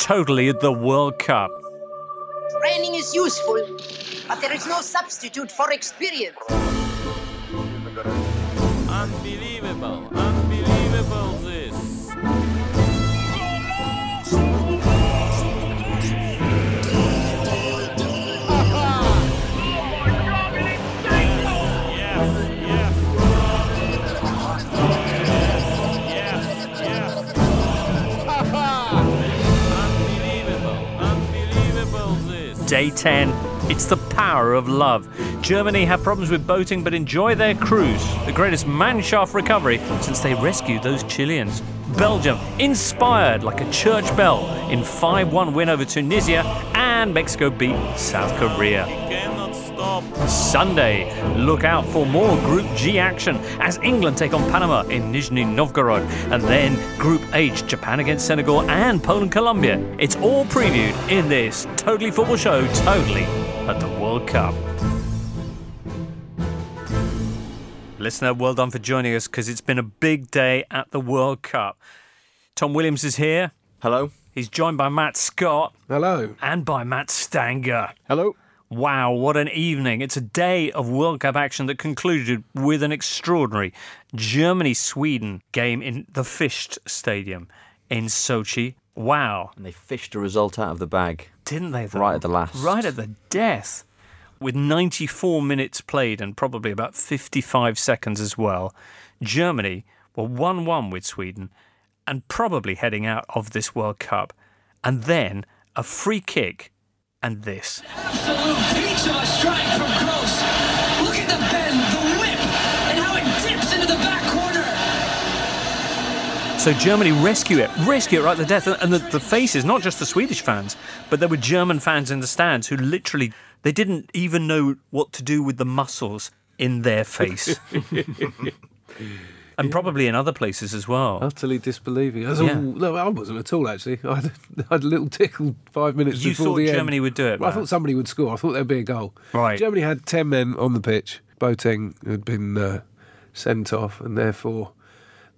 totally the World Cup. Training is useful, but there is no substitute for experience. Unbelievable, Day 10. It's the power of love. Germany have problems with boating but enjoy their cruise. The greatest Mannschaft recovery since they rescued those Chileans. Belgium, inspired like a church bell in 5 1 win over Tunisia, and Mexico beat South Korea. Sunday, look out for more Group G action as England take on Panama in Nizhny Novgorod, and then Group H, Japan against Senegal and Poland Colombia. It's all previewed in this Totally Football show, totally at the World Cup. Listener, well done for joining us because it's been a big day at the World Cup. Tom Williams is here. Hello. He's joined by Matt Scott. Hello. And by Matt Stanger. Hello. Wow, what an evening. It's a day of World Cup action that concluded with an extraordinary Germany Sweden game in the Fischt Stadium in Sochi. Wow. And they fished a result out of the bag. Didn't they? Though? Right at the last. Right at the death. With 94 minutes played and probably about 55 seconds as well, Germany were 1 1 with Sweden and probably heading out of this World Cup. And then a free kick and this. Absolute pizza strike from Kroos. Look at the bend, the whip, and how it dips into the back corner. So Germany rescue it, rescue it right to the death. And the, the faces, not just the Swedish fans, but there were German fans in the stands who literally, they didn't even know what to do with the muscles in their face. and probably in other places as well. Utterly disbelieving. I, was Yeah. all, no, I wasn't at all actually. I had, I had a little tickle five minutes You before thought the end. Germany would do it, Well, I thought somebody would score. I thought there'd be a goal. Right. Germany had ten men on the pitch. Boateng had been uh, sent off, and therefore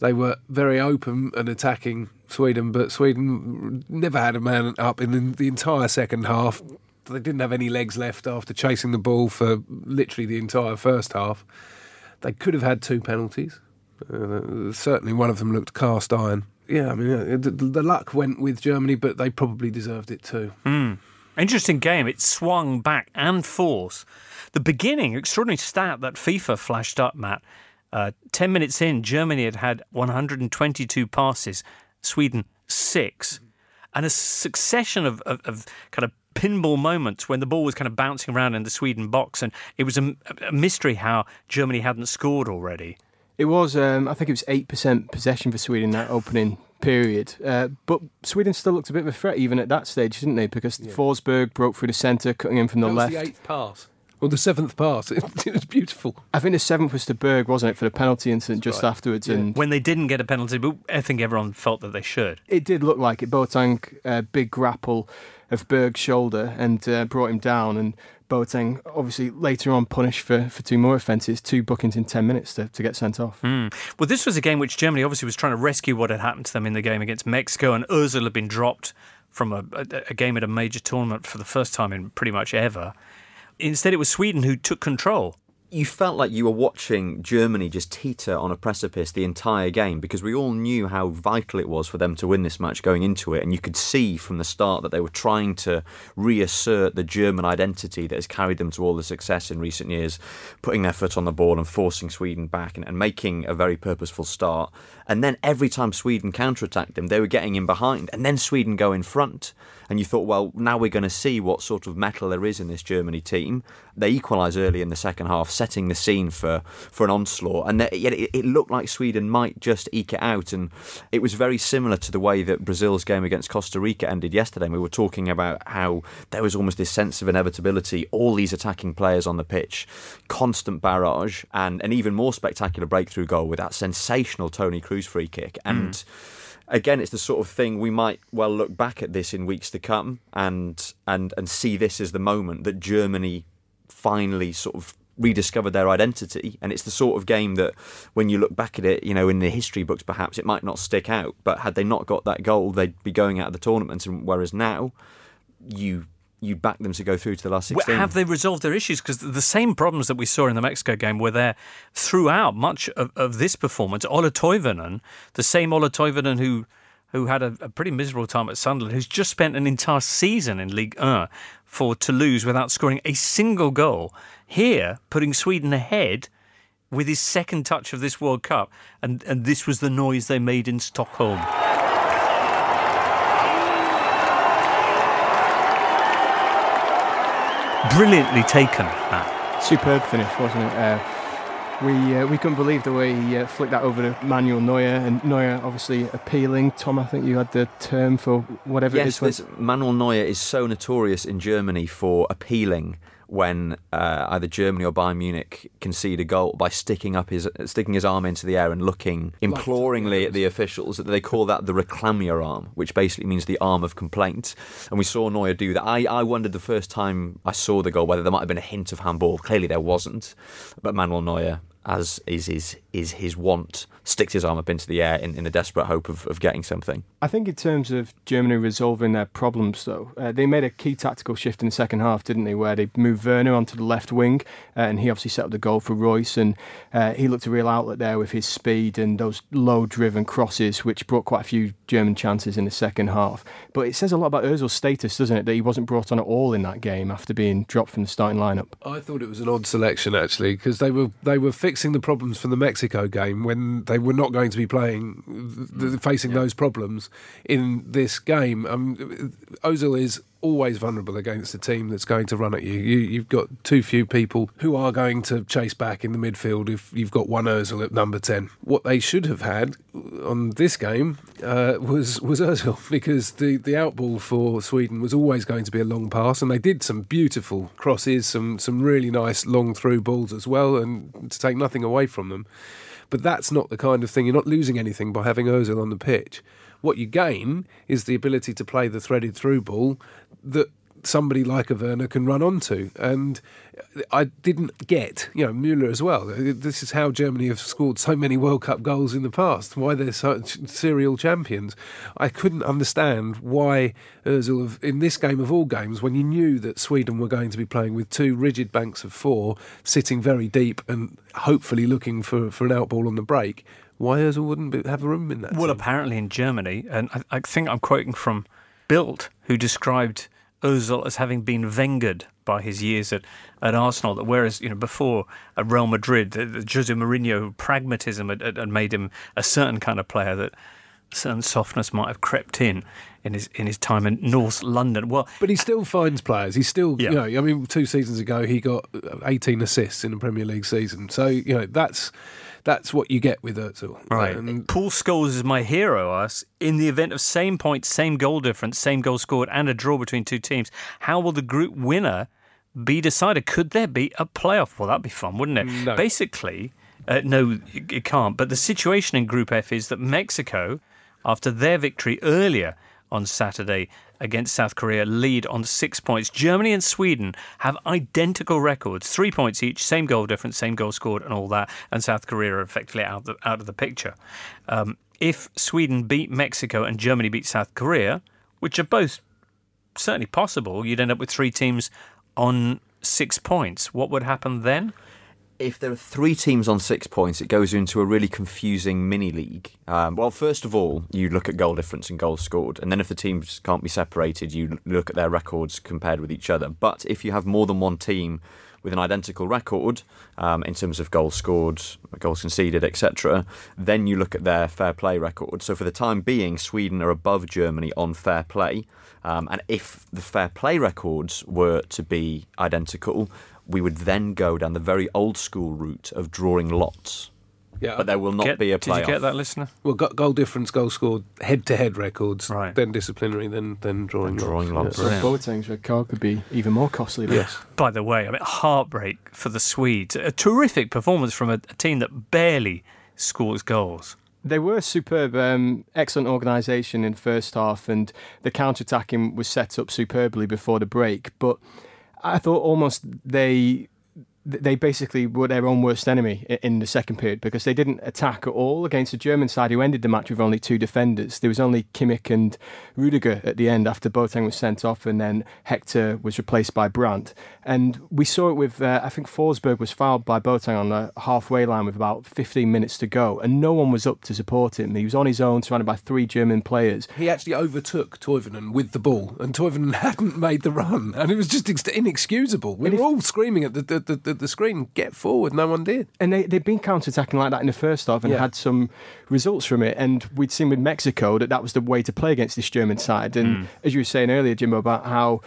they were very open and attacking Sweden. But Sweden never had a man up in the, the entire second half. They didn't have any legs left after chasing the ball for literally the entire first half. They could have had two penalties. Uh, certainly, one of them looked cast iron. Yeah, I mean, uh, the, the luck went with Germany, but they probably deserved it too. Hmm. Interesting game. It swung back and forth. The beginning, extraordinary stat that FIFA flashed up, Matt. Uh, 10 minutes in, Germany had had 122 passes, Sweden six. And a succession of, of, of kind of pinball moments when the ball was kind of bouncing around in the Sweden box. And it was a, a mystery how Germany hadn't scored already. It was, um, I think it was 8% possession for Sweden that opening period. Uh, but Sweden still looked a bit of a threat even at that stage, didn't they? Because Forsberg broke through the centre, cutting in from the that left. was the eighth pass. Or the seventh pass. It, it was beautiful. I think the seventh was to Berg, wasn't it, for the penalty incident just afterwards? And When they didn't get a penalty, but I think everyone felt that they should. it did look like it. Boateng, uh, big grapple of Berg's shoulder and uh, brought him down. And Boateng, obviously, later on punished for, for two more offences, two bookings in 10 minutes to, to get sent off. Hmm. Well, this was a game which Germany obviously was trying to rescue what had happened to them in the game against Mexico, and Ozil had been dropped from a, a, a game at a major tournament for the first time in pretty much ever. Instead, it was Sweden who took control. You felt like you were watching Germany just teeter on a precipice the entire game because we all knew how vital it was for them to win this match going into it. And you could see from the start that they were trying to reassert the German identity that has carried them to all the success in recent years, putting their foot on the ball and forcing Sweden back and, and making a very purposeful start. And then every time Sweden counterattacked them, they were getting in behind. And then Sweden go in front. And you thought, well, now we're going to see what sort of metal there is in this Germany team. They equalise early in the second half, setting the scene for, for an onslaught. And uh, yet it, it looked like Sweden might just eke it out. And it was very similar to the way that Brazil's game against Costa Rica ended yesterday. And we were talking about how there was almost this sense of inevitability, all these attacking players on the pitch, constant barrage, and an even more spectacular breakthrough goal with that sensational Toni Kroos free kick. Hmm. And again, it's the sort of thing we might well look back at this in weeks to come and and and see this as the moment that Germany finally sort of rediscovered their identity, and it's the sort of game that, when you look back at it, you know, in the history books, perhaps it might not stick out. But had they not got that goal, they'd be going out of the tournament. And whereas now, you you back them to go through to the last Well, sixteen. Have they resolved their issues? Because the same problems that we saw in the Mexico game were there throughout much of, of this performance. Ola Toivonen, the same Ola Toivonen who who had a, a pretty miserable time at Sunderland, who's just spent an entire season in League 1 for Toulouse without scoring a single goal. Here, putting Sweden ahead with his second touch of this World Cup, and, and this was the noise they made in Stockholm. Brilliantly taken, that. Superb finish, wasn't it? Uh, we uh, we couldn't believe the way he uh, flicked that over to Manuel Neuer, and Neuer obviously appealing. Tom, I think you had the term for whatever it Yes, is. when- this Manuel Neuer is so notorious in Germany for appealing when uh, either Germany or Bayern Munich concede a goal by sticking up his sticking his arm into the air and looking imploringly at the officials. They call that the Reklamierarm, which basically means the arm of complaint. And we saw Neuer do that. I, I wondered the first time I saw the goal whether there might have been a hint of handball. Clearly there wasn't, but Manuel Neuer. As is his is his want, sticks his arm up into the air in, in a desperate hope of, of getting something. I think in terms of Germany resolving their problems, though, uh, they made a key tactical shift in the second half, didn't they? Where they moved Werner onto the left wing, uh, and he obviously set up the goal for Reus, and uh, he looked a real outlet there with his speed and those low-driven crosses, which brought quite a few German chances in the second half. But it says a lot about Özil's status, doesn't it? That he wasn't brought on at all in that game after being dropped from the starting lineup. I thought it was an odd selection actually because they were they were fixing the problems for the Mexico game when they were not going to be playing th- th- facing those problems in this game. Um, Ozil is always vulnerable against a team that's going to run at you. you. You've got too few people who are going to chase back in the midfield if you've got one Ozil at number ten. What they should have had on this game uh, was was Ozil because the the outball for Sweden was always going to be a long pass, and they did some beautiful crosses, some some really nice long through balls as well, and to take nothing away from them. But that's not the kind of thing. You're not losing anything by having Ozil on the pitch. What you gain is the ability to play the threaded through ball that somebody like a Werner can run onto. And I didn't get, you know, Müller as well. This is how Germany have scored so many World Cup goals in the past, why they're such serial champions. I couldn't understand why Ozil, in this game of all games, when you knew that Sweden were going to be playing with two rigid banks of four, sitting very deep and hopefully looking for, for an outball on the break, why Ozil wouldn't be, have a room in that Well, team? apparently in Germany, and I, I think I'm quoting from Bild, who described Ozil as having been vengered by his years at, at Arsenal. That whereas you know before at Real Madrid, the, the Jose Mourinho pragmatism had, had, made him a certain kind of player that certain softness might have crept in in his in his time in North London. Well, But he still finds players. He still, Yeah. you know, I mean, two seasons ago he got 18 assists in a Premier League season. So you know that's that's what you get with Özil. Right. And Paul Scholes is my hero. Us in the event of same points, same goal difference, same goal scored, and a draw between two teams. How will the group winner be decided? Could there be a playoff? Well, that'd be fun, wouldn't it? No. Basically, uh, no, it can't. But the situation in Group F is that Mexico, after their victory earlier on Saturday against South Korea, lead on six points. Germany and Sweden have identical records, three points each, same goal difference, same goal scored, and all that. And South Korea are effectively out of the, out of the picture. Um, if Sweden beat Mexico and Germany beat South Korea, which are both certainly possible, you'd end up with three teams on six points. What would happen then? If there are three teams on six points, it goes into a really confusing mini league. Um, well, first of all, you look at goal difference and goals scored, and then if the teams can't be separated, you look at their records compared with each other. But if you have more than one team with an identical record um, in terms of goals scored, goals conceded, etc., then you look at their fair play record. So for the time being, Sweden are above Germany on fair play. Um, and if the fair play records were to be identical, we would then go down the very old school route of drawing lots. yeah, But there will not Get- be a Did you get that, listener? well, goal difference, goal scored, head-to-head records, Right. then disciplinary, then then drawing Drawing lots. lots. Yeah. So Boateng's red card could be even more costly. than- Yes. By the way, I mean heartbreak for the Swedes. A terrific performance from a, a team that barely scores goals. They were superb, um, excellent organisation in first half, and the counter attacking was set up superbly before the break. But I thought almost they th- they basically were their own worst enemy in the second period because they didn't attack at all against the German side who ended the match with only two defenders. There was only Kimmich and Rudiger at the end after Boateng was sent off and then Hector was replaced by Brandt. And we saw it with, uh, I think Forsberg was fouled by Boateng on the halfway line with about 15 minutes to go and no one was up to support him. He was on his own surrounded by three German players. He actually overtook Toivonen with the ball, and Toivonen hadn't made the run, and it was just inexcusable. We And were if- all screaming at the, the, the, the, the screen, "Get forward!" No one did. and they, they'd been counter-attacking like that in the first half and Yeah. had some results from it. And we'd seen with Mexico that that was the way to play against this German side. And mm. as you were saying earlier, Jimbo, about how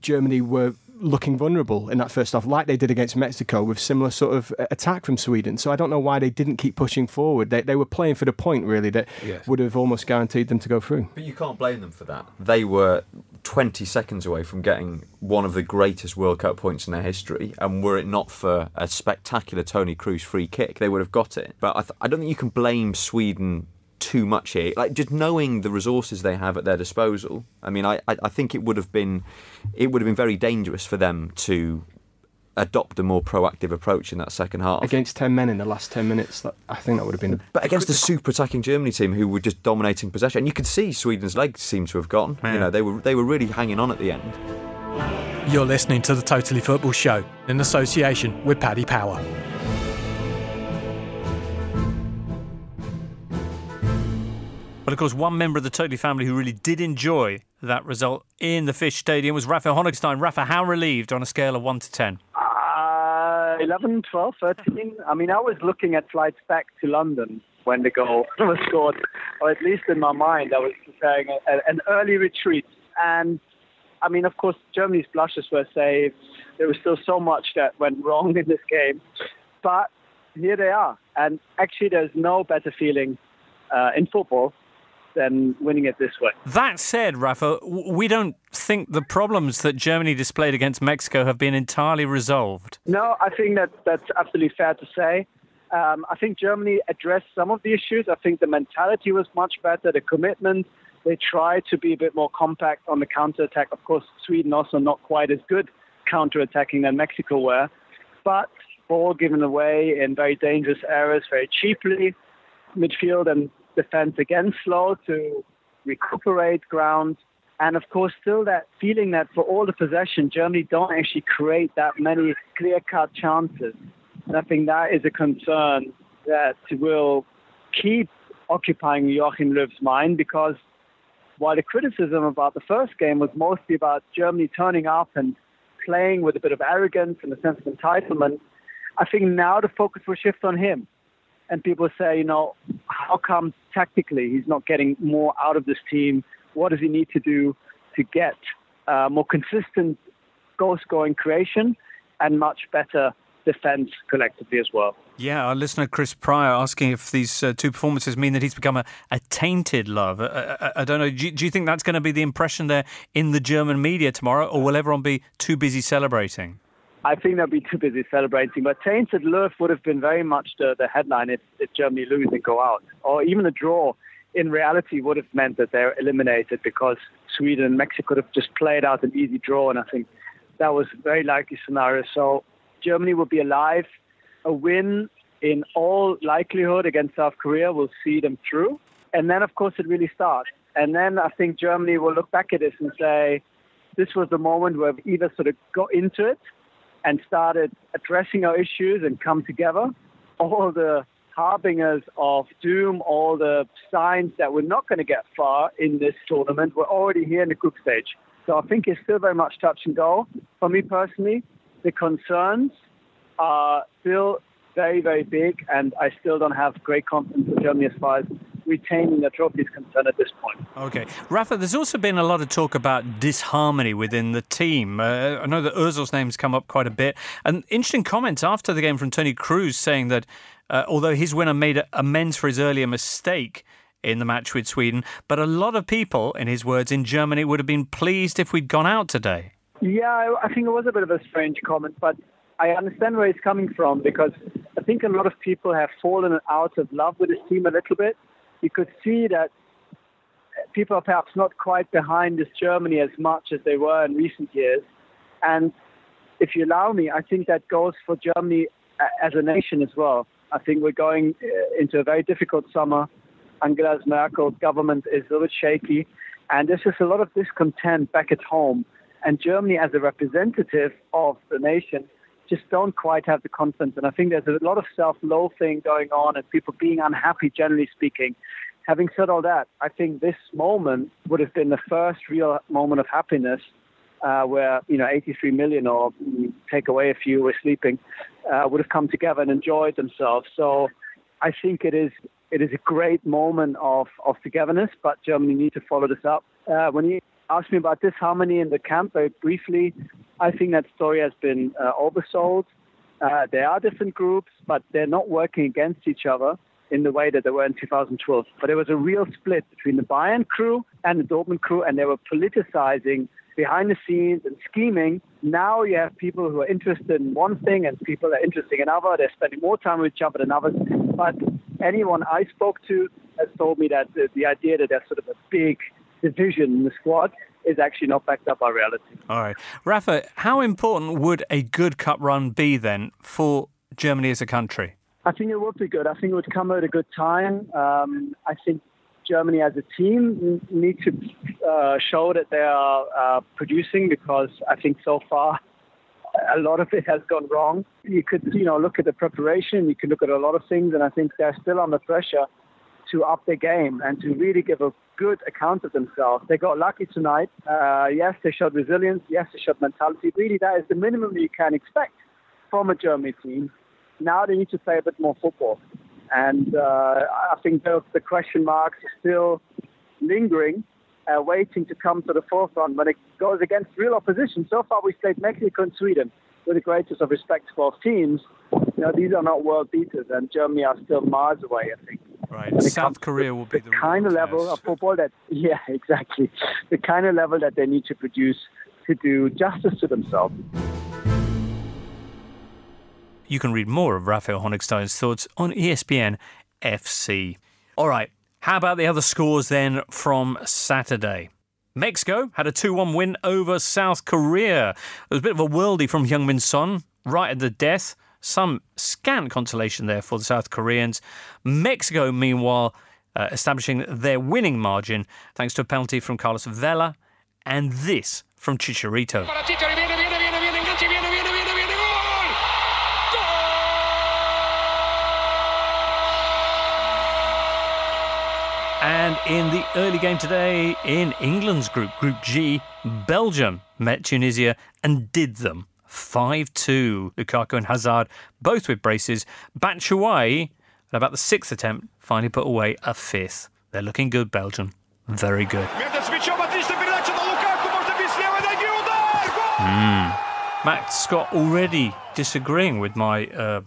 Germany were looking vulnerable in that first half, like they did against Mexico with similar sort of uh, attack from Sweden. So I don't know why they didn't keep pushing forward. They, they were playing for the point, really, that Yes. would have almost guaranteed them to go through. But you can't blame them for that. They were 20 seconds away from getting one of the greatest World Cup points in their history, and were it not for a spectacular Toni Kroos free kick, they would have got it. But I, th- I don't think you can blame Sweden too much here. Like just knowing the resources they have at their disposal. I mean, I, I, I think it would have been it would have been very dangerous for them to adopt a more proactive approach in that second half. Against 10 men in the last 10 minutes, that, I think that would have been. But against the super attacking Germany team who were just dominating possession, and you could see Sweden's legs seem to have gone. You know, they were they were really hanging on at the end. You're listening to the Totally Football Show in association with Paddy Power. But of course, one member of the Totally family who really did enjoy that result in the Fischt Stadium was Rafa Honigstein. Rafa, how relieved on a scale of 1 to 10? Uh, 11, 12, 13. I mean, I was looking at flights back to London when the goal was scored, or at least in my mind, I was preparing a, a, an early retreat. And I mean, of course, Germany's blushes were saved. There was still so much that went wrong in this game. But here they are. And actually, there's no better feeling uh, in football than winning it this way. That said, Rafa, we don't think the problems that Germany displayed against Mexico have been entirely resolved. No, I think that that's absolutely fair to say. Um, I think Germany addressed some of the issues. I think the mentality was much better, the commitment. They tried to be a bit more compact on the counter-attack. Of course, Sweden also not quite as good counter-attacking than Mexico were. But ball given away in very dangerous areas very cheaply. Midfield and defense again slow to recuperate ground. And of course, still that feeling that for all the possession, Germany don't actually create that many clear cut chances. And I think that is a concern that will keep occupying Joachim Löw's mind because while the criticism about the first game was mostly about Germany turning up and playing with a bit of arrogance and a sense of entitlement, I think now the focus will shift on him. And people say, you know, how come tactically he's not getting more out of this team? What does he need to do to get uh, more consistent goal scoring creation and much better defense collectively as well? Yeah, our listener Chris Pryor asking if these uh, two performances mean that he's become a, a tainted love. I, I, I don't know. Do you, do you think that's going to be the impression there in the German media tomorrow, or will everyone be too busy celebrating? I think they'll be too busy celebrating. But tainted Löw would have been very much the, the headline if, if Germany lose and go out. Or even a draw in reality would have meant that they're eliminated because Sweden and Mexico could have just played out an easy draw. And I think that was a very likely scenario. So Germany will be alive. A win in all likelihood against South Korea will see them through. And then, of course, it really starts. And then I think Germany will look back at this and say, this was the moment where we either sort of got into it and started addressing our issues and come together. All the harbingers of doom, all the signs that we're not going to get far in this tournament were already here in the group stage. So I think it's still very much touch and go. For me personally, the concerns are still very, very big, and I still don't have great confidence in Germany as far as retaining the trophy is concerned at this point. Okay. Rafa, there's also been a lot of talk about disharmony within the team. Uh, I know that Ozil's name's come up quite a bit. And interesting comments after the game from Toni Kroos saying that uh, although his winner made amends for his earlier mistake in the match with Sweden, but a lot of people, in his words, in Germany would have been pleased if we'd gone out today. Yeah, I- I think it was a bit of a strange comment, but I understand where he's coming from because I think a lot of people have fallen out of love with his team a little bit. You could see that people are perhaps not quite behind this Germany as much as they were in recent years. And if you allow me, I think that goes for Germany as a nation as well. I think we're going uh, into a very difficult summer. Angela Merkel's government is a little bit shaky, and there's just a lot of discontent back at home. And Germany, as a representative of the nation, just don't quite have the confidence. And I think there's a lot of self-loathing going on and people being unhappy, generally speaking. Having said all that, I think this moment would have been the first real moment of happiness uh, where, you know, 83 million or take away a few were sleeping uh, would have come together and enjoyed themselves. So I think it is it is a great moment of, of togetherness, but Germany need to follow this up. Uh, when you asked me about this harmony in the camp very briefly, I think that story has been uh, oversold. Uh, there are different groups, but they're not working against each other in the way that they were in 2012. But there was a real split between the Bayern crew and the Dortmund crew, and they were politicizing behind the scenes and scheming. Now you have people who are interested in one thing and people are interested in another. They're spending more time with each other than others. But anyone I spoke to has told me that the, the idea that there's sort of a big division in the squad is actually not backed up by reality. All right. Rafa, how important would a good cup run be then for Germany as a country? I think it would be good. I think it would come at a good time. Um, I think Germany as a team need to uh, show that they are uh, producing because I think so far a lot of it has gone wrong. You could, you know, look at the preparation. You could look at a lot of things, and I think they're still under pressure to up their game and to really give a good account of themselves. They got lucky tonight. Uh, yes, they showed resilience. Yes, they showed mentality. Really, that is the minimum you can expect from a Germany team. Now they need to play a bit more football. And uh, I think the, the question marks are still lingering, uh, waiting to come to the forefront when it goes against real opposition. So far, we've played Mexico and Sweden with the greatest of respect for teams. You know, these are not world beaters, and Germany are still miles away, I think. Right. When South Korea will be the, kind of level test. of football that, yeah, exactly, the kind of level that they need to produce to do justice to themselves. You can read more of Raphael Honigstein's thoughts on ESPN FC. All right, how about the other scores then from Saturday? Mexico had a 2 1 win over South Korea. It was a bit of a worldie from Heung-Min Son right at the death. Some scant consolation there for the South Koreans. Mexico, meanwhile, uh, establishing their winning margin thanks to a penalty from Carlos Vela and this from Chicharito. And in the early game today, in England's group, Group G, Belgium met Tunisia and did them 5 2. Lukaku and Hazard, both with braces. Batshuayi, at about the sixth attempt, finally put away a fifth. They're looking good, Belgium. Very good. Matt Scott already disagreeing with my uh,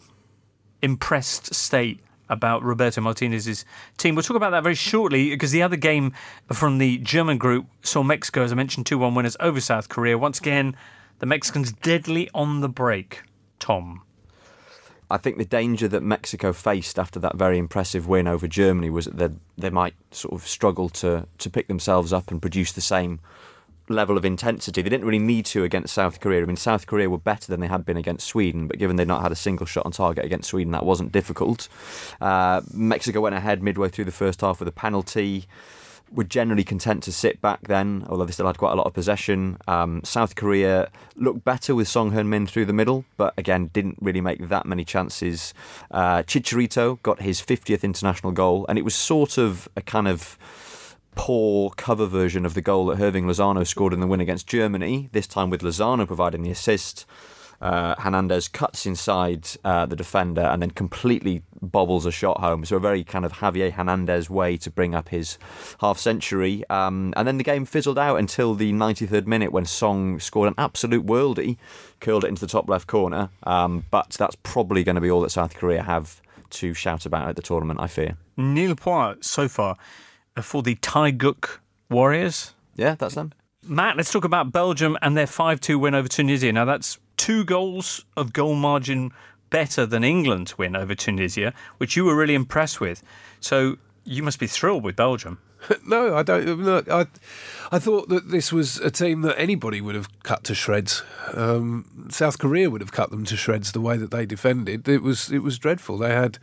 impressed state about Roberto Martinez's team. We'll talk about that very shortly because the other game from the German group saw Mexico, as I mentioned, 2 1 winners over South Korea. Once again, the Mexicans deadly on the break. Tom. I think the danger that Mexico faced after that very impressive win over Germany was that they, they might sort of struggle to, to pick themselves up and produce the same level of intensity. They didn't really need to against South Korea. I mean, South Korea were better than they had been against Sweden, but given they'd not had a single shot on target against Sweden, that wasn't difficult. Uh, Mexico went ahead midway through the first half with a penalty. Were generally content to sit back then, although they still had quite a lot of possession. Um, South Korea looked better with Son Heung Min through the middle, but again didn't really make that many chances. Uh, Chicharito got his 50th international goal, and it was sort of a kind of poor cover version of the goal that Hirving Lozano scored in the win against Germany, this time with Lozano providing the assist. Uh, Hernandez cuts inside uh, the defender and then completely bobbles a shot home. So a very kind of Javier Hernandez way to bring up his half century. Um, and then the game fizzled out until the 93rd minute when Son scored an absolute worldie, curled it into the top left corner. Um, but that's probably going to be all that South Korea have to shout about at the tournament, I fear. Nil points so far for the Taeguk Warriors. Yeah, that's them. Matt, let's talk about Belgium and their 5 2 win over Tunisia. Now, that's two goals of goal margin better than England's win over Tunisia, which you were really impressed with. So you must be thrilled with Belgium. no, I don't. Look, I, I thought that this was a team that anybody would have cut to shreds. Um, South Korea would have cut them to shreds the way that they defended. It was it was dreadful. They had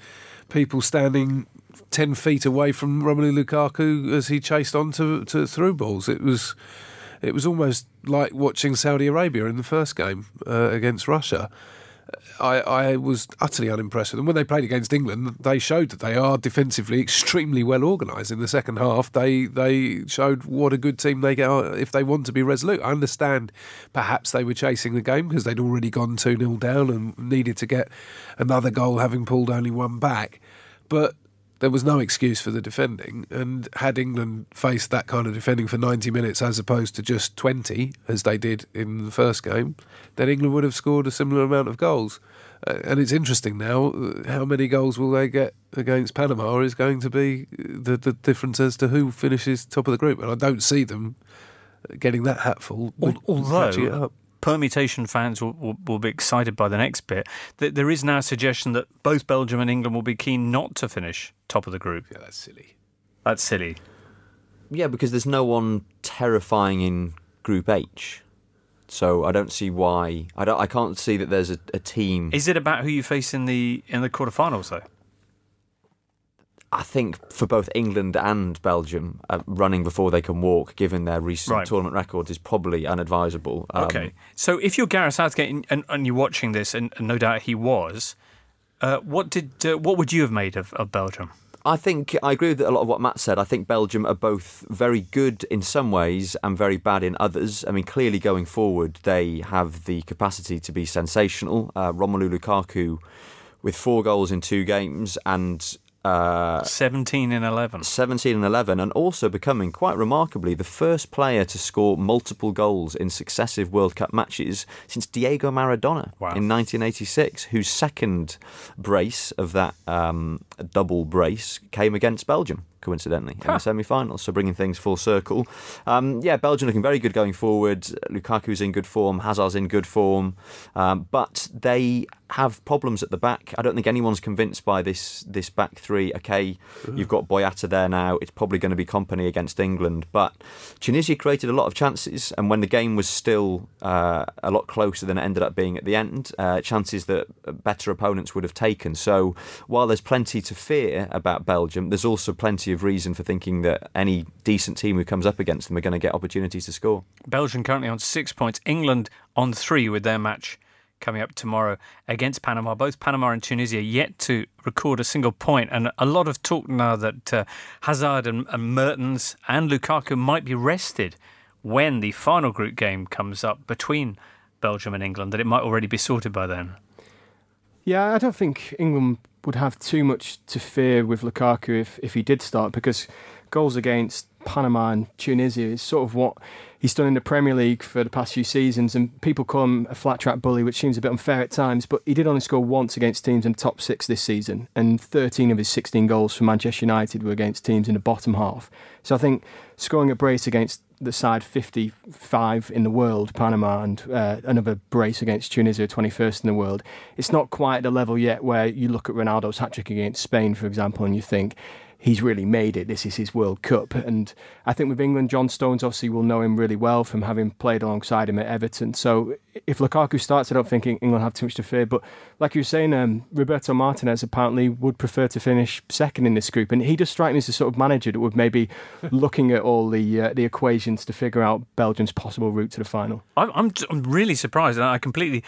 people standing ten feet away from Romelu Lukaku as he chased on to, to through balls. It was it was almost like watching Saudi Arabia in the first game uh, against Russia. I, I was utterly unimpressed with them. When they played against England, they showed that they are defensively extremely well organised. In the second half, they they showed what a good team they get if they want to be resolute. I understand perhaps they were chasing the game because they'd already gone 2 0 down and needed to get another goal, having pulled only one back. But there was no excuse for the defending. And had England faced that kind of defending for 90 minutes as opposed to just 20, as they did in the first game, then England would have scored a similar amount of goals. Uh, and it's interesting now uh, how many goals will they get against Panama is going to be the, the difference as to who finishes top of the group. And I don't see them getting that hatful. Al- catching it Although. Permutation fans will, will, will be excited by the next bit, that there is now a suggestion that both Belgium and England will be keen not to finish top of the group. Yeah, that's silly. That's silly. Yeah, because there's no one terrifying in Group H. So I don't see why. I don't. I can't see that there's a, a team. Is it about who you face in the in the quarterfinals though? I think for both England and Belgium, uh, running before they can walk, given their recent Right. tournament records, is probably unadvisable. Um, Okay. So if you're Gareth Southgate and, and, and you're watching this, and, and no doubt he was, uh, what did uh, what would you have made of, of Belgium? I think I agree with a lot of what Matt said. I think Belgium are both very good in some ways and very bad in others. I mean, clearly going forward, they have the capacity to be sensational. Uh, Romelu Lukaku, with four goals in two games and uh, 17 in 11. 17 and 11, and also becoming quite remarkably the first player to score multiple goals in successive World Cup matches since Diego Maradona Wow. in 1986, whose second brace of that um, double brace came against Belgium. Coincidentally, in the semi-finals, so bringing things full circle. Um, yeah, Belgium looking very good going forward. Lukaku's in good form. Hazard's in good form, um, but they have problems at the back. I don't think anyone's convinced by this this back three. Okay, you've got Boyata there now. It's probably going to be Kompany against England, but Tunisia created a lot of chances, and when the game was still uh, a lot closer than it ended up being at the end, uh, chances that better opponents would have taken. So while there's plenty to fear about Belgium, there's also of reason for thinking that any decent team who comes up against them are going to get opportunities to score. Belgium currently on six points. England on three with their match coming up tomorrow against Panama. Both Panama and Tunisia yet to record a single point, and a lot of talk now that uh, Hazard and, and Mertens and Lukaku might be rested when the final group game comes up between Belgium and England. That it might already be sorted by then. Yeah, I don't think England would have too much to fear with Lukaku if, if he did start because goals against Panama and Tunisia is sort of what he's done in the Premier League for the past few seasons. And people call him a flat track bully, which seems a bit unfair at times. But he did only score once against teams in the top six this season, and 13 of his 16 goals for Manchester United were against teams in the bottom half. So I think scoring a brace against the side 55 in the world, Panama, and uh, another brace against Tunisia, 21st in the world. It's not quite at the level yet where you look at Ronaldo's hat trick against Spain, for example, and you think he's really made it. This is his World Cup. And I think with England, John Stones obviously will know him really well from having played alongside him at Everton. So if Lukaku starts, I don't think England have too much to fear. But like you were saying, um, Roberto Martinez apparently would prefer to finish second in this group. And he does strike me as the sort of manager that would maybe looking at all the uh, the equations to figure out Belgium's possible route to the final. I'm, I'm, I'm really surprised, and I completely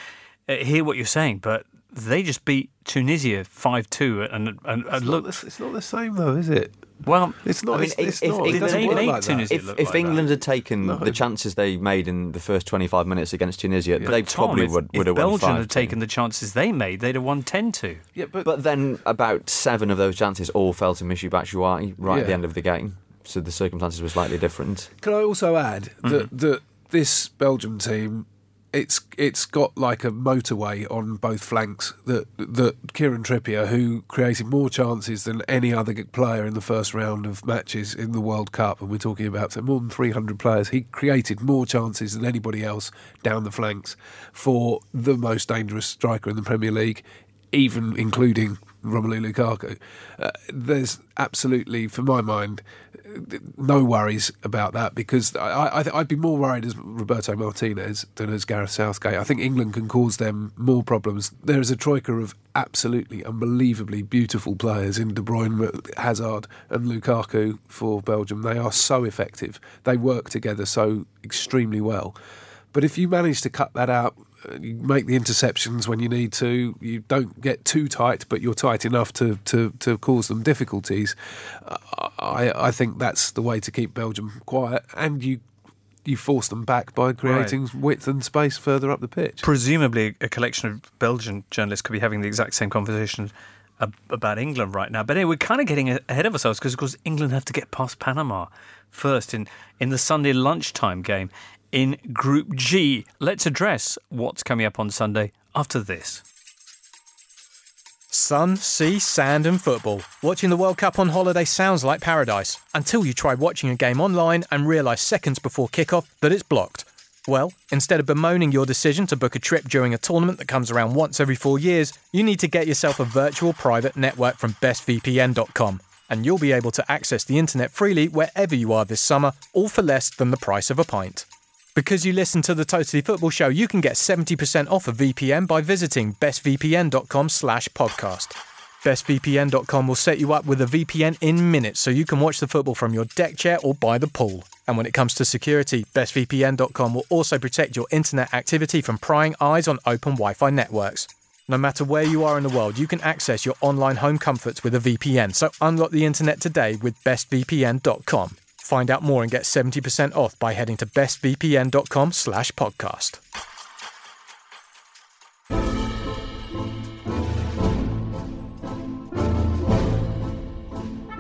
uh, hear what you're saying, but they just beat Tunisia 5 2. And, and, and It's, look, not, the- it's not the same though, is it? well, It's not. I mean, it's, it's if- not. if it doesn't they work like that. Tunisia- If, if like England that. had taken No. the chances they made in the first 25 minutes against Tunisia, they Tom, probably if, would, if would have won Belgium had taken the chances they made, they'd have won 10 2. Yeah, but, But then about seven of those chances all fell to Michy Batshuayi right at the end of the game. So the circumstances were slightly different. Can I also add that mm-hmm. that this Belgium team, it's it's got like a motorway on both flanks. That that Kieran Trippier, who created more chances than any other player in the first round of matches in the World Cup, and we're talking about more than 300 players, he created more chances than anybody else down the flanks for the most dangerous striker in the Premier League, even including Romelu Lukaku. Uh, there's absolutely, for my mind, no worries about that because I, I'd be more worried as Roberto Martinez than as Gareth Southgate. I think England can cause them more problems. There is a troika of absolutely unbelievably beautiful players in De Bruyne, Hazard, and Lukaku for Belgium. They are so effective. They work together so extremely well. But if you manage to cut that out, you make the interceptions when you need to. You don't get too tight, but you're tight enough to to, to cause them difficulties. I I think that's the way to keep Belgium quiet, and you you force them back by creating width and space further up the pitch. Presumably, a collection of Belgian journalists could be having the exact same conversation about England right now. But anyway, we're kind of getting ahead of ourselves because, of course, England have to get past Panama first in, in the Sunday lunchtime game in Group G. Let's address what's coming up on Sunday after this. Sun, sea, sand, and football. Watching the World Cup on holiday sounds like paradise until you try watching a game online and realise seconds before kickoff that it's blocked. Well, instead of bemoaning your decision to book a trip during a tournament that comes around once every four years, you need to get yourself a virtual private network from bestvpn.com. And you'll be able to access the internet freely wherever you are this summer, all for less than the price of a pint. Because you listen to the Totally Football Show, you can get 70% off a VPN by visiting bestvpn.com slash podcast. BestVPN.com will set you up with a VPN in minutes so you can watch the football from your deck chair or by the pool. And when it comes to security, BestVPN.com will also protect your internet activity from prying eyes on open Wi Fi networks. No matter where you are in the world, you can access your online home comforts with a VPN. So unlock the internet today with bestvpn.com. Find out more and get 70% off by heading to bestvpn.com slash podcast.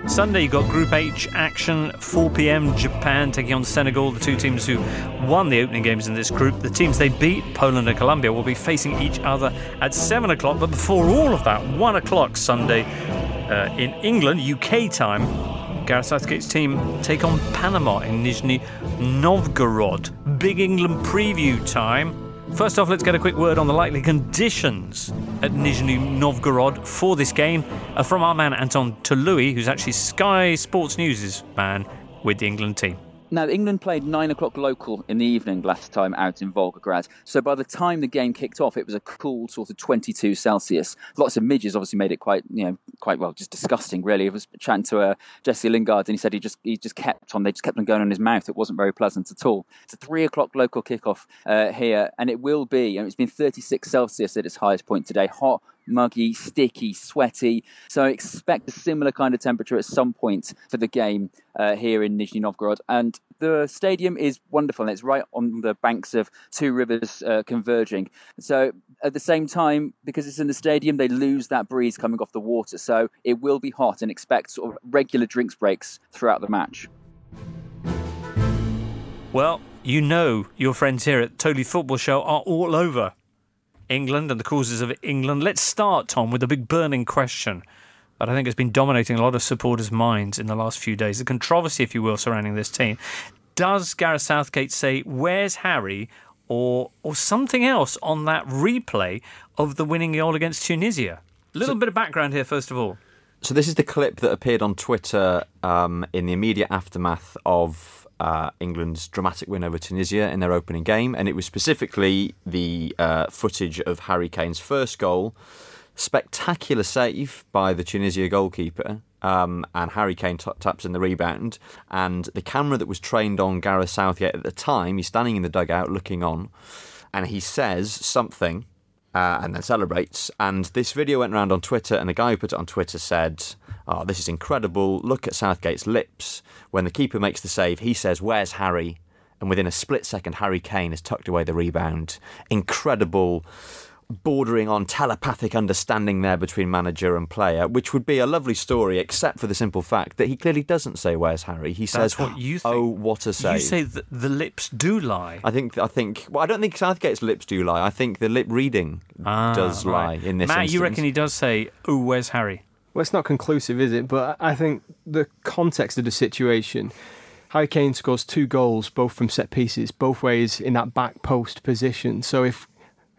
Sunday, you got Group H action, 4 pm. Japan taking on Senegal, the two teams who won the opening games in this group. The teams they beat, Poland and Colombia, will be facing each other at 7 o'clock. But before all of that, 1 o'clock Sunday uh, in England, UK time, Gareth Southgate's team take on Panama in Nizhny Novgorod. Big England preview time. First off, let's get a quick word on the likely conditions at Nizhny Novgorod for this game uh, from our man Anton Toloui, who's actually Sky Sports News' man with the England team. Now, England played nine o'clock local in the evening last time out in Volgograd. So by the time the game kicked off, it was a cool sort of 22 Celsius. Lots of midges obviously made it quite, you know, quite well, just disgusting. Really, I was chatting to uh, Jesse Lingard, and he said he just he just kept on. They just kept on going on his mouth. It wasn't very pleasant at all. It's a three o'clock local kickoff uh, here, and it will be. And it's been 36 Celsius at its highest point today. Hot muggy, sticky, sweaty. So expect a similar kind of temperature at some point for the game uh, here in Nizhny Novgorod. And the stadium is wonderful, and it's right on the banks of two rivers uh, converging. So at the same time, because it's in the stadium, they lose that breeze coming off the water. So it will be hot, and expect sort of regular drinks breaks throughout the match. Well, you know your friends here at Totally Football Show are all over England and the causes of England. Let's start, Tom, with a big burning question that I think has been dominating a lot of supporters' minds in the last few days. The controversy, if you will, surrounding this team. Does Gareth Southgate say, Where's Harry? Or, or something else on that replay of the winning goal against Tunisia? A little bit of background here, first of all. So this is the clip that appeared on Twitter um, in the immediate aftermath of uh, England's dramatic win over Tunisia in their opening game, and it was specifically the uh, footage of Harry Kane's first goal, spectacular save by the Tunisia goalkeeper, um, and Harry Kane t- taps in the rebound, and the camera that was trained on Gareth Southgate at the time, he's standing in the dugout looking on, and he says something uh, and then celebrates. And this video went around on Twitter, and the guy who put it on Twitter said, Oh, this is incredible. Look at Southgate's lips. When the keeper makes the save, he says, Where's Harry? And within a split second, Harry Kane has tucked away the rebound. Incredible, bordering on telepathic understanding there between manager and player, which would be a lovely story, except for the simple fact that he clearly doesn't say, Where's Harry? He says, That's what you think. Oh, what a save. You say that the lips do lie. I think I think well I don't think Southgate's lips do lie. I think the lip reading Ah, does lie right. in this Matt, instance. you reckon he does say, "Oh, where's Harry"? Well, it's not conclusive, is it? But I think the context of the situation. Harry Kane scores two goals, both from set pieces, both ways in that back post position. So if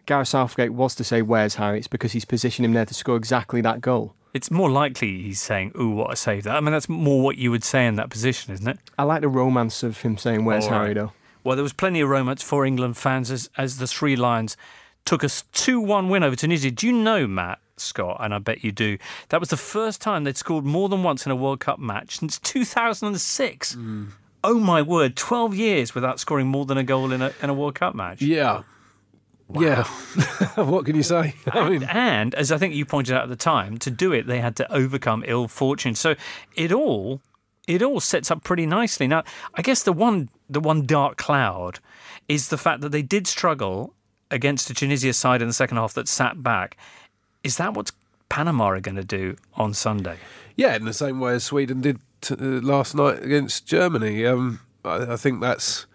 Gareth Southgate was to say, Where's Harry? it's because he's positioned him there to score exactly that goal. It's more likely he's saying, "Ooh, what a save!" That I mean, that's more what you would say in that position, isn't it? I like the romance of him saying, "Where's All Harry?" Though. Well, there was plenty of romance for England fans as, as the Three Lions took a 2 1 win over Tunisia. Do you know, Matt Scott, and I bet you do, that was the first time they'd scored more than once in a World Cup match since 2006? Mm. Oh my word, 12 years without scoring more than a goal in a, in a World Cup match. Yeah. Yeah. what can you say? I mean, and as I think you pointed out at the time, to do it, they had to overcome ill fortune. So it all, it all sets up pretty nicely. Now, I guess the one, the one dark cloud is the fact that they did struggle against a Tunisia side in the second half that sat back. Is that what Panama are going to do on Sunday? Yeah, in the same way as Sweden did t- uh, last night against Germany. Um, I, I think that's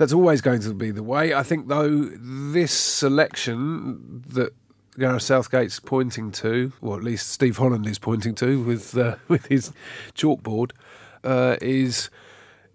that's always going to be the way. I think though this selection that Gareth Southgate's pointing to, or at least Steve Holland is pointing to with uh, with his chalkboard, uh, is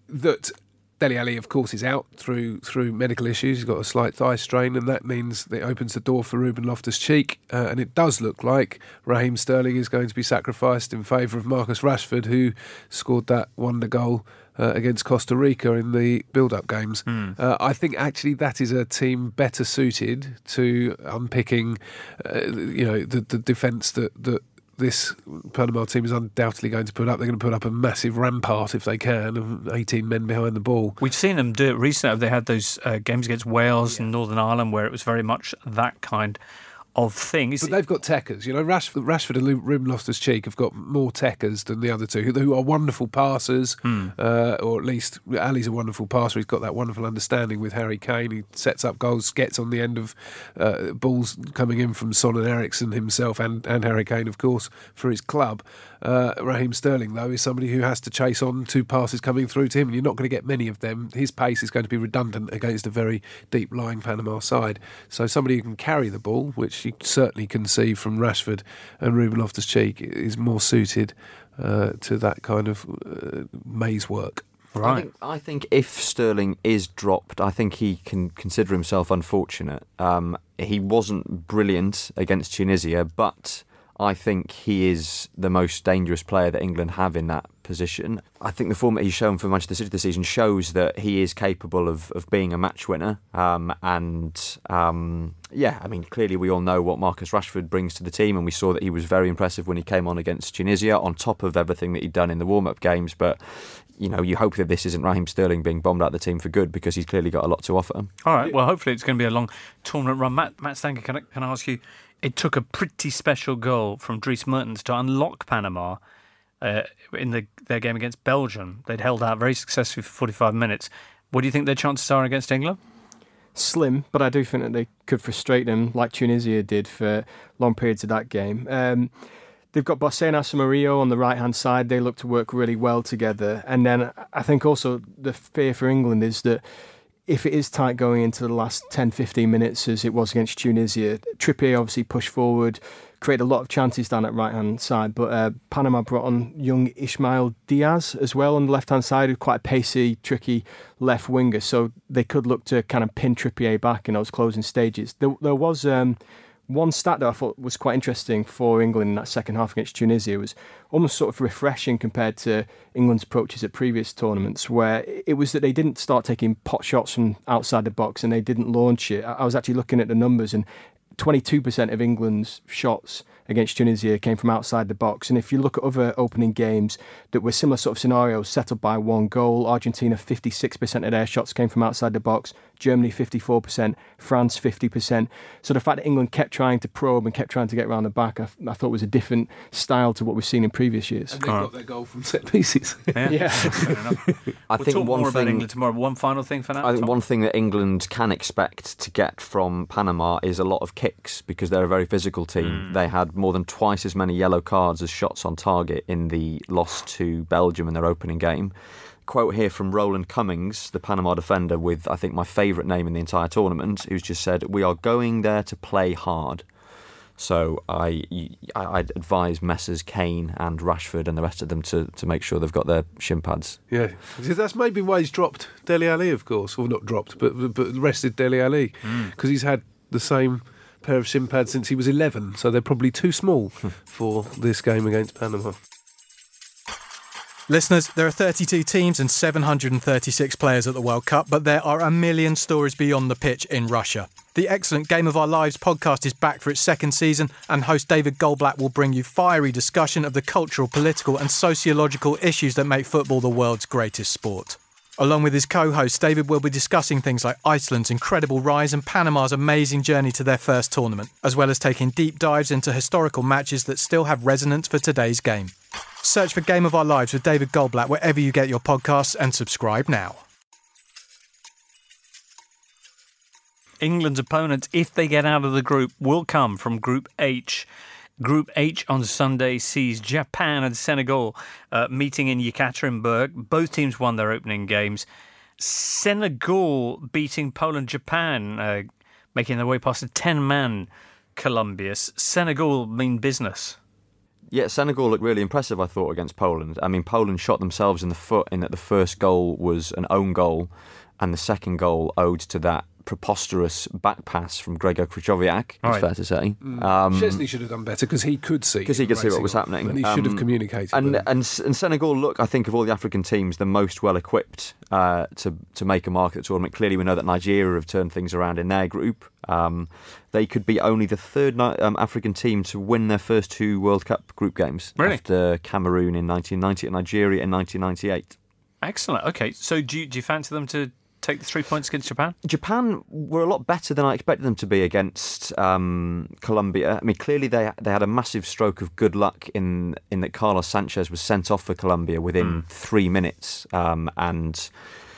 that Dele Alli, of course, is out through through medical issues. He's got a slight thigh strain, and that means it opens the door for Ruben Loftus Cheek. Uh, and it does look like Raheem Sterling is going to be sacrificed in favour of Marcus Rashford, who scored that wonder goal uh, against Costa Rica in the build-up games. Uh, I think actually that is a team better suited to unpicking, uh, you know, the, the defence that that this Panama team is undoubtedly going to put up. They're going to put up a massive rampart if they can, of 18 men behind the ball. We've seen them do it recently. They had those uh, games against Wales and Northern Ireland where it was very much that kind of things. But they've got techers, you know. Rashford, Rashford and Ruben Loftus Cheek have got more techers than the other two, who, who are wonderful passers, uh, or at least Alli's a wonderful passer. He's got that wonderful understanding with Harry Kane. He sets up goals, gets on the end of uh, balls coming in from Son and Eriksen himself, and, and Harry Kane, of course, for his club. Uh, Raheem Sterling, though, is somebody who has to chase on two passes coming through to him, and you're not going to get many of them. His pace is going to be redundant against a very deep lying Panama side. So somebody who can carry the ball, which you certainly can see from Rashford and Ruben Loftus Cheek, is more suited uh, to that kind of uh, maze work. I think, I think if Sterling is dropped, I think he can consider himself unfortunate. Um, he wasn't brilliant against Tunisia, but I think he is the most dangerous player that England have in that position. I think the form that he's shown for Manchester City this season shows that he is capable of, of being a match winner. Um, and um, yeah, I mean, clearly we all know what Marcus Rashford brings to the team, and we saw that he was very impressive when he came on against Tunisia, on top of everything that he'd done in the warm up games. But you know, you hope that this isn't Raheem Sterling being bombed out of the team for good because he's clearly got a lot to offer. All right. Well, hopefully it's going to be a long tournament run. Matt, Matt Stanger, can I, can I ask you? It took a pretty special goal from Dries Mertens to unlock Panama uh, in the, their game against Belgium. They'd held out very successfully for 45 minutes. What do you think their chances are against England? slim, but I do think that they could frustrate them like Tunisia did for long periods of that game. Um, they've got Bosena Samario on the right hand side. They look to work really well together. And then I think also the fear for England is that if it is tight going into the last 10 15 minutes as it was against Tunisia, Trippier obviously pushed forward. Created a lot of chances down at right hand side, but uh, Panama brought on young Ismael Diaz as well on the left hand side, quite a pacey, tricky left winger. So they could look to kind of pin Trippier back in those closing stages. There, there was um, one stat that I thought was quite interesting for England in that second half against Tunisia was almost sort of refreshing compared to England's approaches at previous tournaments, where it was that they didn't start taking pot shots from outside the box and they didn't launch it. I was actually looking at the numbers and 22% of England's shots against Tunisia came from outside the box. And if you look at other opening games that were similar sort of scenarios, settled by one goal, Argentina 56% of their shots came from outside the box, Germany 54%, France 50%. So the fact that England kept trying to probe and kept trying to get around the back, I, I thought was a different style to what we've seen in previous years. And they got their goal from set pieces. Yeah. Fair enough. I we'll think talk one more about England tomorrow. One final thing for now. I think Tom? one thing that England can expect to get from Panama is a lot of kicks because they're a very physical team. Hmm. They had more than twice as many yellow cards as shots on target in the loss to Belgium in their opening game. Quote here from Harold Cummings, the Panama defender, with I think my favourite name in the entire tournament, who's just said, "We are going there to play hard." So I, I I'd advise Messrs Kane and Rashford and the rest of them to, to make sure they've got their shin pads. Yeah, that's maybe why he's dropped Dele Alli, of course, or not dropped, but but rested Dele Alli because mm. he's had the same pair of shin pads since he was 11, so they're probably too small hmm. for this game against Panama. Listeners, there are 32 teams and 736 players at the World Cup, but there are a million stories beyond the pitch in Russia. The excellent Game of Our Lives podcast is back for its second season, and host David Goldblatt will bring you fiery discussion of the cultural, political, and sociological issues that make football the world's greatest sport. Along with his co host, David will be discussing things like Iceland's incredible rise and Panama's amazing journey to their first tournament, as well as taking deep dives into historical matches that still have resonance for today's game. Search for Game of Our Lives with David Goldblatt wherever you get your podcasts and subscribe now. England's opponents, if they get out of the group, will come from Group H. Group H on Sunday sees Japan and Senegal uh, meeting in Yekaterinburg. Both teams won their opening games. Senegal beating Poland, Japan, uh, making their way past a 10 man Colombia. Senegal mean business. Yeah, Senegal looked really impressive, I thought, against Poland. I mean, Poland shot themselves in the foot in that the first goal was an own goal, and the second goal owed to that preposterous back pass from Gregor Krychowiak, it's Right. fair to say. Mm. Um, Szczesny should have done better because he could see. because he could see what was happening. And he should have Um, communicated. And, and and Senegal look, I think, of all the African teams, the most well equipped uh, to to make a mark at the tournament. Clearly, we know that Nigeria have turned things around in their group. Um, they could be only the third um, African team to win their first two World Cup group games Really? after Cameroon in 1990 and Nigeria in 1998. Excellent. Okay, so do you, do you fancy them to take the three points against Japan? Japan were a lot better than I expected them to be against um, Colombia. I mean, clearly they they had a massive stroke of good luck in in that Carlos Sanchez was sent off for Colombia within three minutes, um, and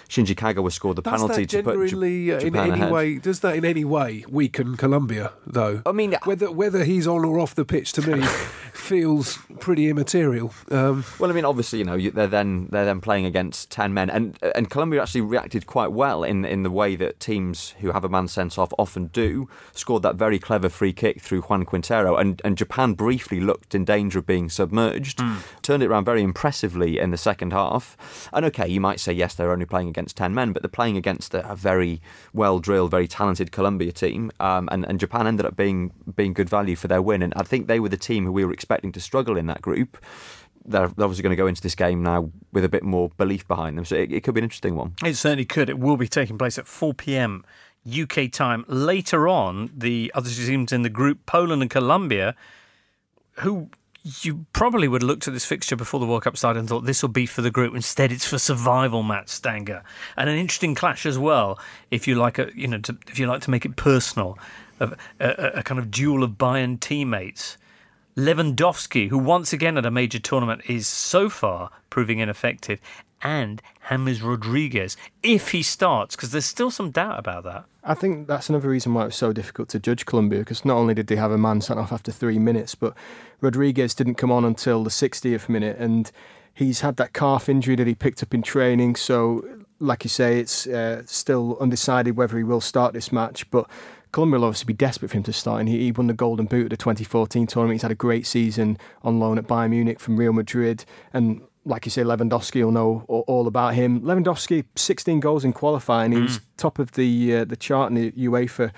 Shinji Kagawa scored the does penalty that to put J- generally, uh, in Japan any ahead. way, does that in any way weaken Colombia? Though I mean, whether whether he's on or off the pitch to me feels pretty immaterial. Um, Well, I mean, obviously, you know, you- they're then they're then playing against ten men, and and Colombia actually reacted quite well in in the way that teams who have a man sent off often do. Scored that very clever free kick through Juan Quintero, and and Japan briefly looked in danger of being submerged. Turned it around very impressively in the second half. And okay, you might say yes, they're only playing against ten men, but they're playing against a, a very well drilled, very talented Colombia team, um, and and Japan ended up being being good value for their win. And I think they were the team who we were expecting to struggle in that group they're obviously going to go into this game now with a bit more belief behind them. So it, it could be an interesting one. It certainly could. It will be taking place at 4 p.m. UK time. Later on, the other teams in the group, Poland and Colombia, who you probably would have looked at this fixture before the World Cup started and thought this will be for the group. Instead, it's for survival, Matt Stanger, and an interesting clash as well. If you like, a, you know, to, if you like to make it personal, a, a, a kind of duel of Bayern teammates. Lewandowski, who once again at a major tournament is so far proving ineffective, and James Rodriguez, if he starts, because there's still some doubt about that. I think that's another reason why it was so difficult to judge Colombia because not only did they have a man sent off after three minutes, but Rodriguez didn't come on until the 60th minute, and he's had that calf injury that he picked up in training. So, like you say, it's uh, still undecided whether he will start this match, but. Colombia will obviously be desperate for him to start, and he, he won the Golden Boot at the 2014 tournament. He's had a great season on loan at Bayern Munich from Real Madrid, and like you say, Lewandowski will know all about him. Lewandowski, 16 goals in qualifying. He's top of the uh, the chart in the UEFA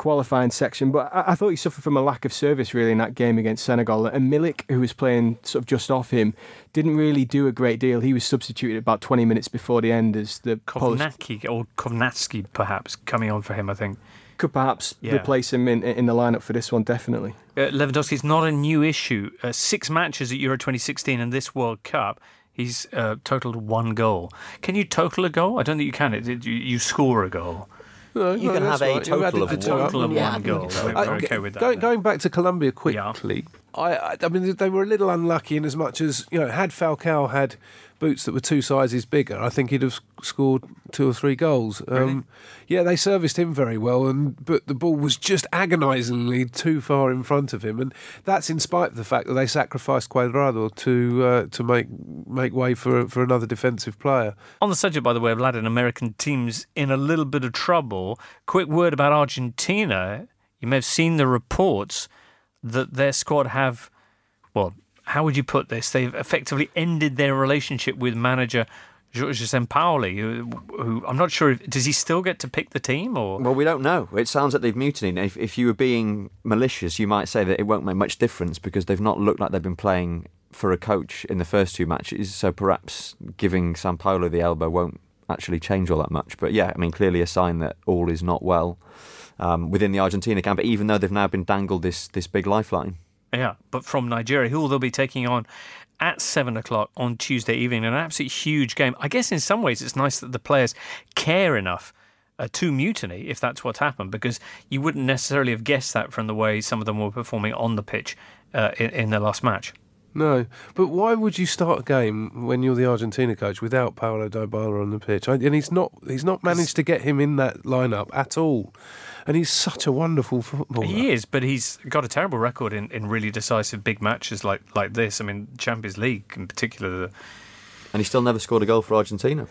qualifying section. But I, I thought he suffered from a lack of service really in that game against Senegal. And Milik, who was playing sort of just off him, didn't really do a great deal. He was substituted about 20 minutes before the end as the Polish Kownacki or Kovnatski, perhaps, coming on for him, I think. Could perhaps Yeah. replace him in in the lineup for this one. Definitely. Uh, Lewandowski is not a new issue. Uh, six matches at Euro 2016 and this World Cup, he's uh, totaled one goal. Can you total a goal? I don't think you can. It, it- you, you score a goal. No, You no, can have a right. You added total of the one. Total of Yeah, one think goal. it's We're, all we're okay with that. Going, going back to Colombia quickly, I, I, I mean, they were a little unlucky in as much as you know, had Falcao had boots that were two sizes bigger, I think he'd have scored two or three goals. Um, yeah, they serviced him very well, and but the ball was just agonisingly too far in front of him, and that's in spite of the fact that they sacrificed Cuadrado to uh, to make make way for for another defensive player. On the subject, by the way, of Latin American teams in a little bit of trouble, quick word about Argentina. You may have seen the reports that their squad have, well, how would you put this? They've effectively ended their relationship with manager Jorge Sampaoli, who, who I'm not sure if does he still get to pick the team or Well, we don't know. It sounds like they've mutinied. If, if you were being malicious, you might say that it won't make much difference because they've not looked like they've been playing for a coach in the first two matches. So perhaps giving Sampaoli the elbow won't actually change all that much. But yeah, I mean, clearly a sign that all is not well um, within the Argentina camp. Even though they've now been dangled this this big lifeline. Yeah, but from Nigeria, who they'll be taking on at seven o'clock on Tuesday evening. An absolute huge game. I guess in some ways it's nice that the players care enough uh, to mutiny if that's what happened, because you wouldn't necessarily have guessed that from the way some of them were performing on the pitch uh, in, in their last match. No, but why would you start a game when you're the Argentina coach without Paulo Dybala on the pitch? And he's not he's not managed to get him in that lineup at all. And he's such a wonderful footballer. He is, but he's got a terrible record in, in really decisive big matches like, like this. I mean, Champions League in particular. And he still never scored a goal for Argentina.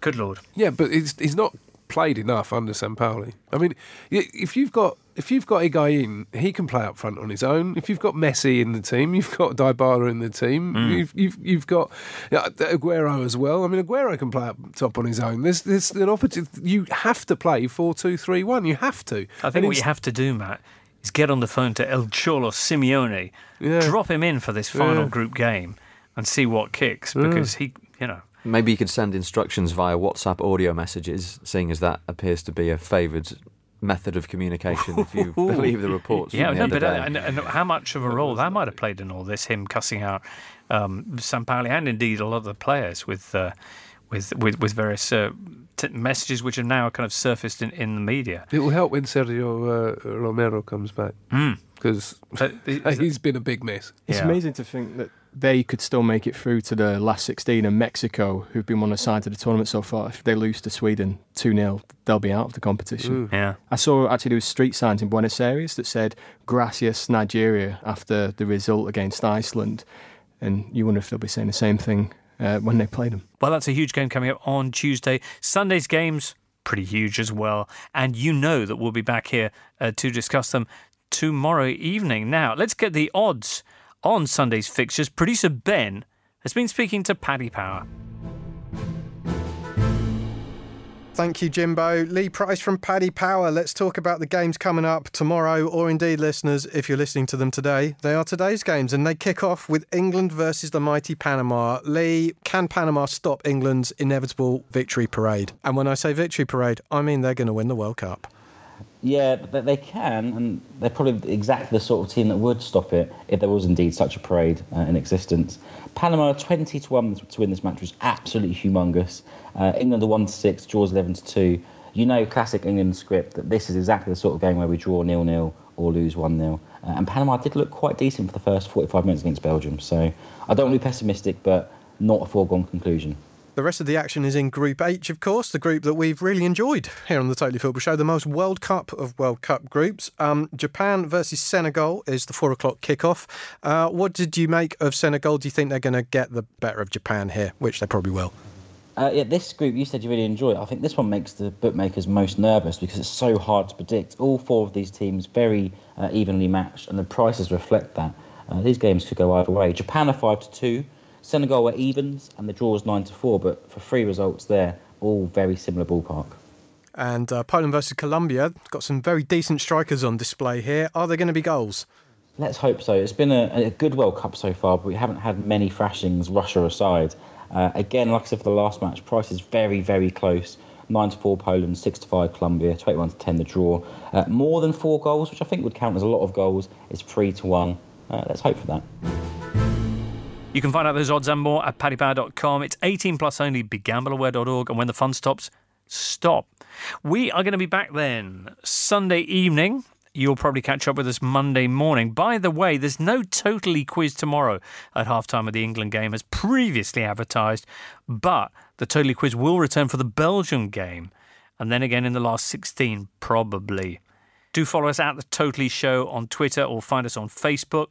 good lord. Yeah, but he's he's not played enough under Sampaoli. I mean, if you've got if you've got Higuain, he can play up front on his own. If you've got Messi in the team, you've got Dybala in the team. Mm. You've, you've you've got yeah, Aguero as well. I mean, Aguero can play up top on his own. There's there's an opportunity. You have to play four two three one. You have to. I think And what you have to do, Matt, is get on the phone to El Cholo Simeone, Yeah. drop him in for this final Yeah. group game, and see what kicks because he, you know. Maybe you could send instructions via WhatsApp audio messages, seeing as that appears to be a favoured method of communication, if you believe the reports. Yeah, from the no, other but uh, day. and, and how much of a role that might have played in all this? Him cussing out um, Sampaoli and indeed a lot of the players with uh, with, with with various uh, t- messages which are now kind of surfaced in, in the media. It will help when Sergio uh, Romero comes back Mm. because But is- he's been a big mess. It's Yeah. amazing to think that they could still make it through to the last 16 and Mexico, who've been on the side of the tournament so far, if they lose to Sweden 2 0, they'll be out of the competition. Yeah. I saw actually there was street signs in Buenos Aires that said Gracias Nigeria after the result against Iceland. And you wonder if they'll be saying the same thing uh, when they play them. Well, that's a huge game coming up on Tuesday. Sunday's games, pretty huge as well. And you know that we'll be back here uh, to discuss them tomorrow evening. Now, let's get the odds on Sunday's fixtures. Producer Ben has been speaking to Paddy Power. Thank you, Jimbo. Lee Price from Paddy Power. Let's talk about the games coming up tomorrow, or indeed, listeners, if you're listening to them today. They are today's games, and they kick off with England versus the mighty Panama. Lee, can Panama stop England's inevitable victory parade? And when I say victory parade, I mean they're going to win the World Cup. Yeah, they can, and they're probably exactly the sort of team that would stop it if there was indeed such a parade uh, in existence. Panama 20 to 1 to win this match was absolutely humongous. Uh, England 1 to 6, draws 11 to 2. You know, classic England script that this is exactly the sort of game where we draw nil nil or lose 1 0. Uh, and Panama did look quite decent for the first 45 minutes against Belgium. So I don't want to be pessimistic, but not a foregone conclusion. The rest of the action is in Group H, of course, the group that we've really enjoyed here on the Totally Football Show, the most World Cup of World Cup groups. Um, Japan versus Senegal is the four o'clock kickoff. Uh, what did you make of Senegal? Do you think they're going to get the better of Japan here, which they probably will? Uh, yeah, this group you said you really enjoy it. I think this one makes the bookmakers most nervous because it's so hard to predict. All four of these teams very uh, evenly matched, and the prices reflect that. Uh, these games could go either way. Japan are five to two, Senegal were evens, and the draw was nine to four. But for three results there, all very similar ballpark. And uh, Poland versus Colombia got some very decent strikers on display here. Are there going to be goals? Let's hope so. It's been a, a good World Cup so far, but we haven't had many thrashings, Russia aside. Uh, again, like I said for the last match, price is very, very close. 9 to 4 Poland, 6 to 5 Colombia, 21 to 10 the draw. Uh, more than four goals, which I think would count as a lot of goals, is 3 to 1. Uh, let's hope for that. You can find out those odds and more at paddypower.com. It's 18 plus only, begambleaware.org, and when the fun stops, stop. We are going to be back then Sunday evening. You'll probably catch up with us Monday morning. By the way, there's no totally quiz tomorrow at halftime of the England game as previously advertised, but the totally quiz will return for the Belgium game and then again in the last 16, probably. Do follow us at the Totally Show on Twitter or find us on Facebook.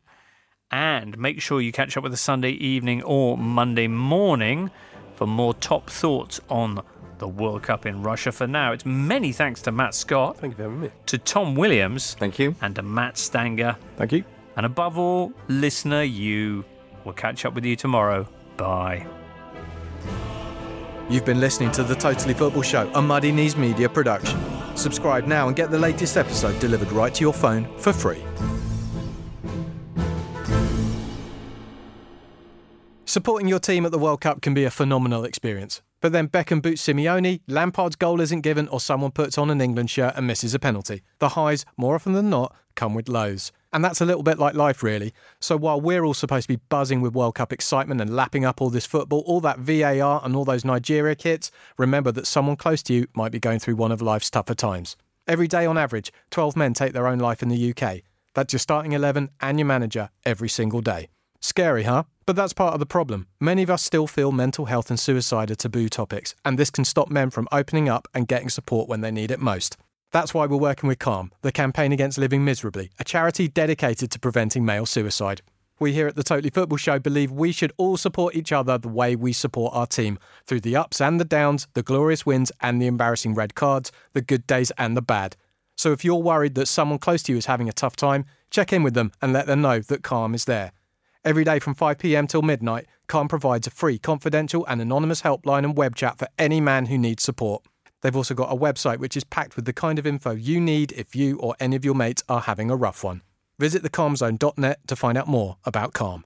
And make sure you catch up with us Sunday evening or Monday morning for more top thoughts on the World Cup in Russia. For now, it's many thanks to Matt Scott. Thank you for having me. To Tom Williams. Thank you. And to Matt Stanger. Thank you. And above all, listener, you. We'll catch up with you tomorrow. Bye. You've been listening to The Totally Football Show, a Muddy Knees Media production. Subscribe now and get the latest episode delivered right to your phone for free. Supporting your team at the World Cup can be a phenomenal experience. But then Beckham boots Simeone, Lampard's goal isn't given, or someone puts on an England shirt and misses a penalty. The highs, more often than not, come with lows. And that's a little bit like life, really. So while we're all supposed to be buzzing with World Cup excitement and lapping up all this football, all that VAR and all those Nigeria kits, remember that someone close to you might be going through one of life's tougher times. Every day on average, 12 men take their own life in the UK. That's your starting 11 and your manager every single day. Scary, huh? But that's part of the problem. Many of us still feel mental health and suicide are taboo topics, and this can stop men from opening up and getting support when they need it most. That's why we're working with Calm, the campaign against living miserably, a charity dedicated to preventing male suicide. We here at the Totally Football Show believe we should all support each other the way we support our team through the ups and the downs, the glorious wins and the embarrassing red cards, the good days and the bad. So if you're worried that someone close to you is having a tough time, check in with them and let them know that Calm is there. Every day from 5pm till midnight, Calm provides a free, confidential, and anonymous helpline and web chat for any man who needs support. They've also got a website which is packed with the kind of info you need if you or any of your mates are having a rough one. Visit thecalmzone.net to find out more about Calm.